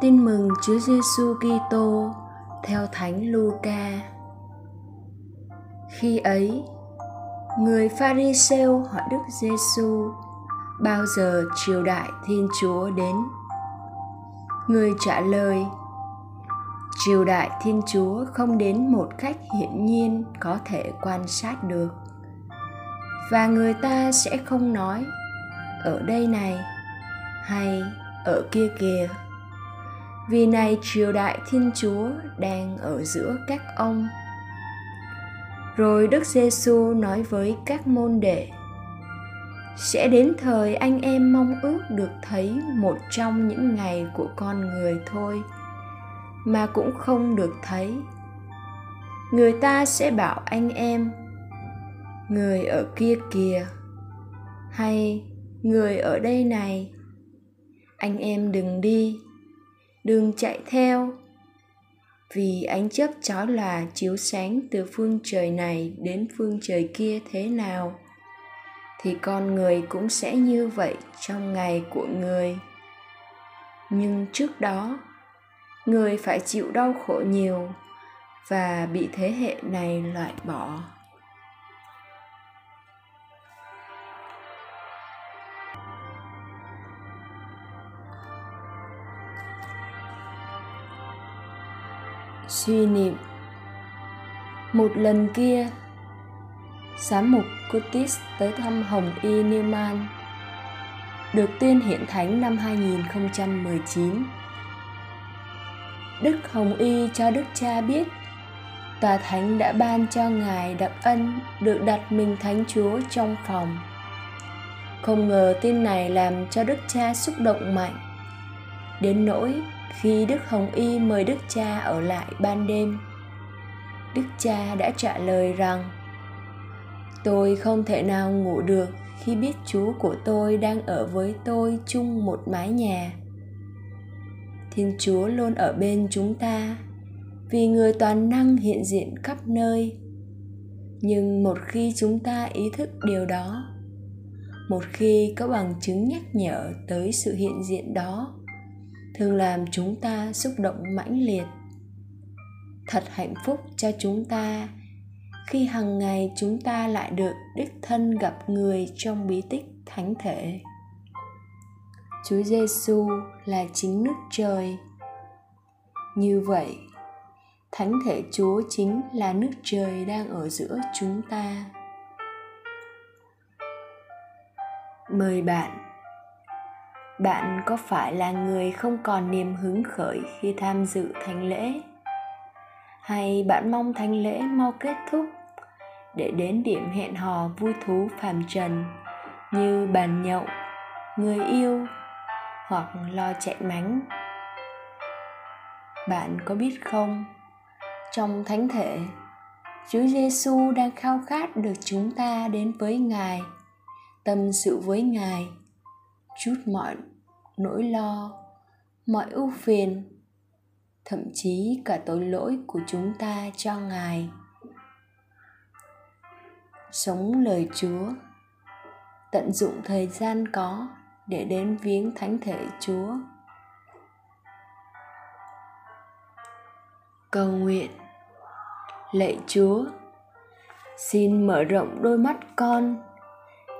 Tin mừng Chúa Giêsu Kitô theo Thánh Luca. Khi ấy, người Pharisêu hỏi Đức Giêsu bao giờ triều đại Thiên Chúa đến. Người trả lời: Triều đại Thiên Chúa không đến một cách hiển nhiên có thể quan sát được. Và người ta sẽ không nói ở đây này hay ở kia kìa vì này triều đại thiên chúa đang ở giữa các ông. Rồi đức giêsu nói với các môn đệ, sẽ đến thời anh em mong ước được thấy một trong những ngày của con người thôi, mà cũng không được thấy. Người ta sẽ bảo anh em, người ở kia kìa, hay người ở đây này, anh em đừng đi đừng chạy theo. Vì ánh chớp chói là chiếu sáng từ phương trời này đến phương trời kia thế nào, thì con người cũng sẽ như vậy trong ngày của người. Nhưng trước đó, người phải chịu đau khổ nhiều và bị thế hệ này loại bỏ. Suy niệm một lần kia, giám mục Curtis tới thăm Hồng Y Newman, được tuyên hiện thánh năm 2019 Đức Hồng Y cho Đức Cha biết, Tòa Thánh đã ban cho Ngài đặc ân được đặt mình Thánh Chúa trong phòng. Không ngờ tin này làm cho Đức Cha xúc động mạnh. Đến nỗi khi Đức Hồng Y mời Đức Cha ở lại ban đêm, Đức Cha đã trả lời rằng Tôi không thể nào ngủ được khi biết chú của tôi đang ở với tôi chung một mái nhà. Thiên Chúa luôn ở bên chúng ta vì người toàn năng hiện diện khắp nơi. Nhưng một khi chúng ta ý thức điều đó, một khi có bằng chứng nhắc nhở tới sự hiện diện đó thường làm chúng ta xúc động mãnh liệt. Thật hạnh phúc cho chúng ta khi hàng ngày chúng ta lại được đích thân gặp người trong bí tích thánh thể. Chúa giêsu là chính nước trời. Như vậy, thánh thể chúa chính là nước trời đang ở giữa chúng ta. Mời bạn bạn có phải là người không còn niềm hứng khởi khi tham dự thánh lễ? Hay bạn mong thánh lễ mau kết thúc để đến điểm hẹn hò vui thú phàm trần như bàn nhậu, người yêu hoặc lo chạy mánh? Bạn có biết không? Trong thánh thể, chúa giêsu đang khao khát được chúng ta đến với ngài, tâm sự với ngài chút mọi nỗi lo, mọi ưu phiền, thậm chí cả tội lỗi của chúng ta cho ngài. Sống lời chúa, tận dụng thời gian có để đến viếng thánh thể chúa. Cầu nguyện, lạy chúa, xin mở rộng đôi mắt con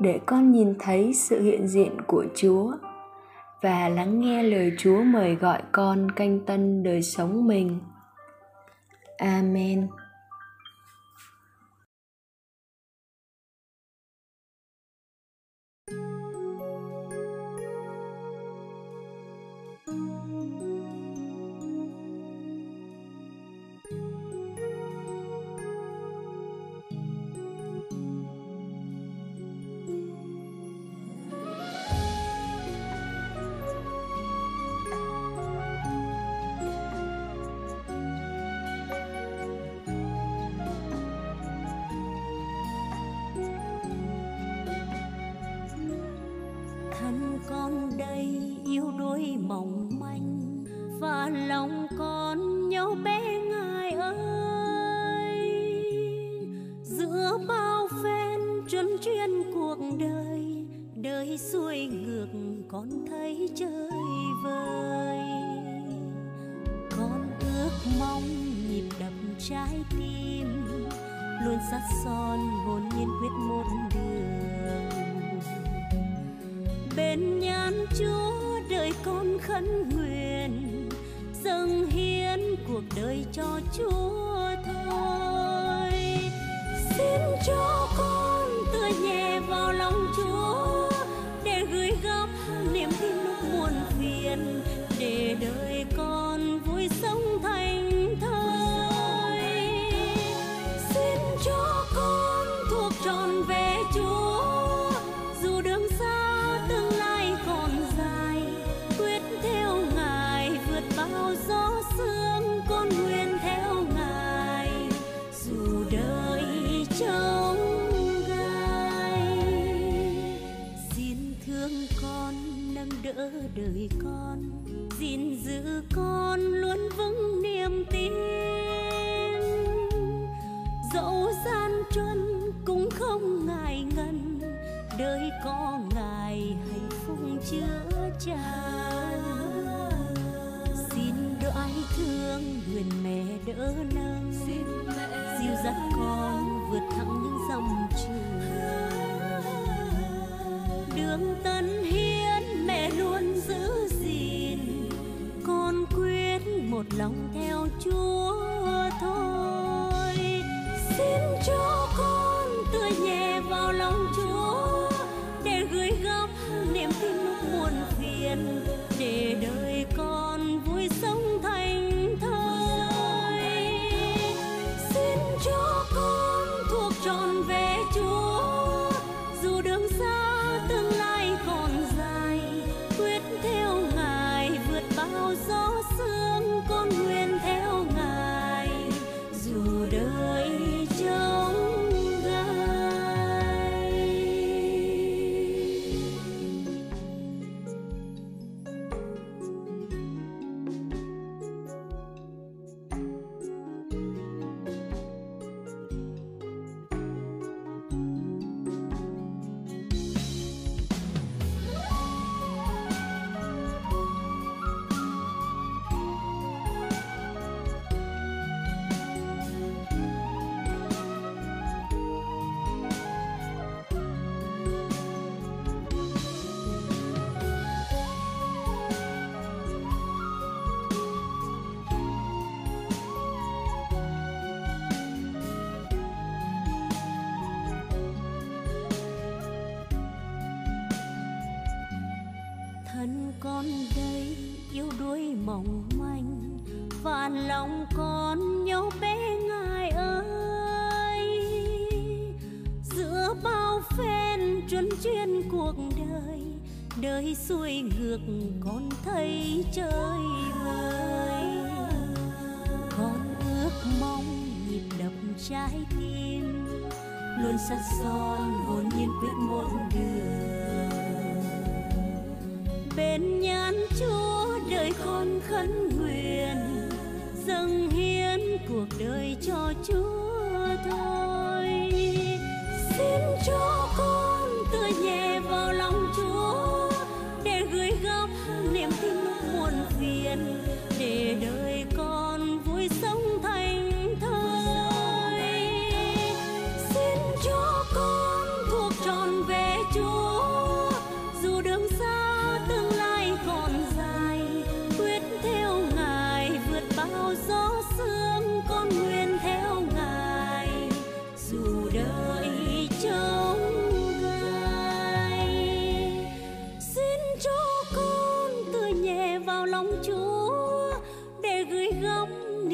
để con nhìn thấy sự hiện diện của chúa và lắng nghe lời Chúa mời gọi con canh tân đời sống mình. Amen. lòng con nhau bé ngài ơi. Giữa bao phen trấn chuyên cuộc đời đời xuôi ngược con thấy chơi vơi. Con ước mong nhịp đập trái tim, luôn sắt son hồn nhiên quyết một đường. Bên nhan chúa đời con khấn nguyện dâng hiến cuộc đời cho Chúa thôi. Xin cho con bao gió sương con người sang đây yêu đuối mỏng manh, vạn lòng con nhau bé ngài ơi. Giữa bao phen truân chuyên cuộc đời đời xuôi ngược con thấy chơi vơi. Con ước mong nhịp đập trái tim, luôn sắt son hồn nhiên quyết một đường bên nhãn chúa đời con khấn nguyện dâng hiến cuộc đời cho chúa thôi.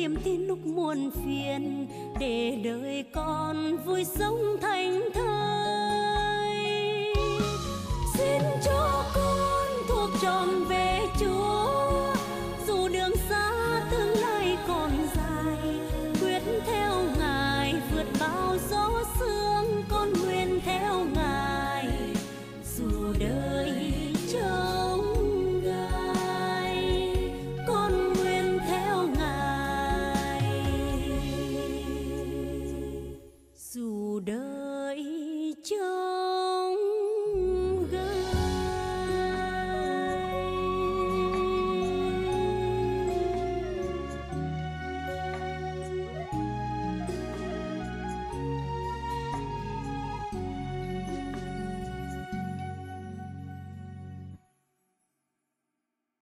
niềm tin lúc muôn phiền, để đời con vui sống thành thơi. Xin cho con thuộc tròn về chúa, dù đường xa tương lai còn dài, quyết theo ngài vượt bao gió sương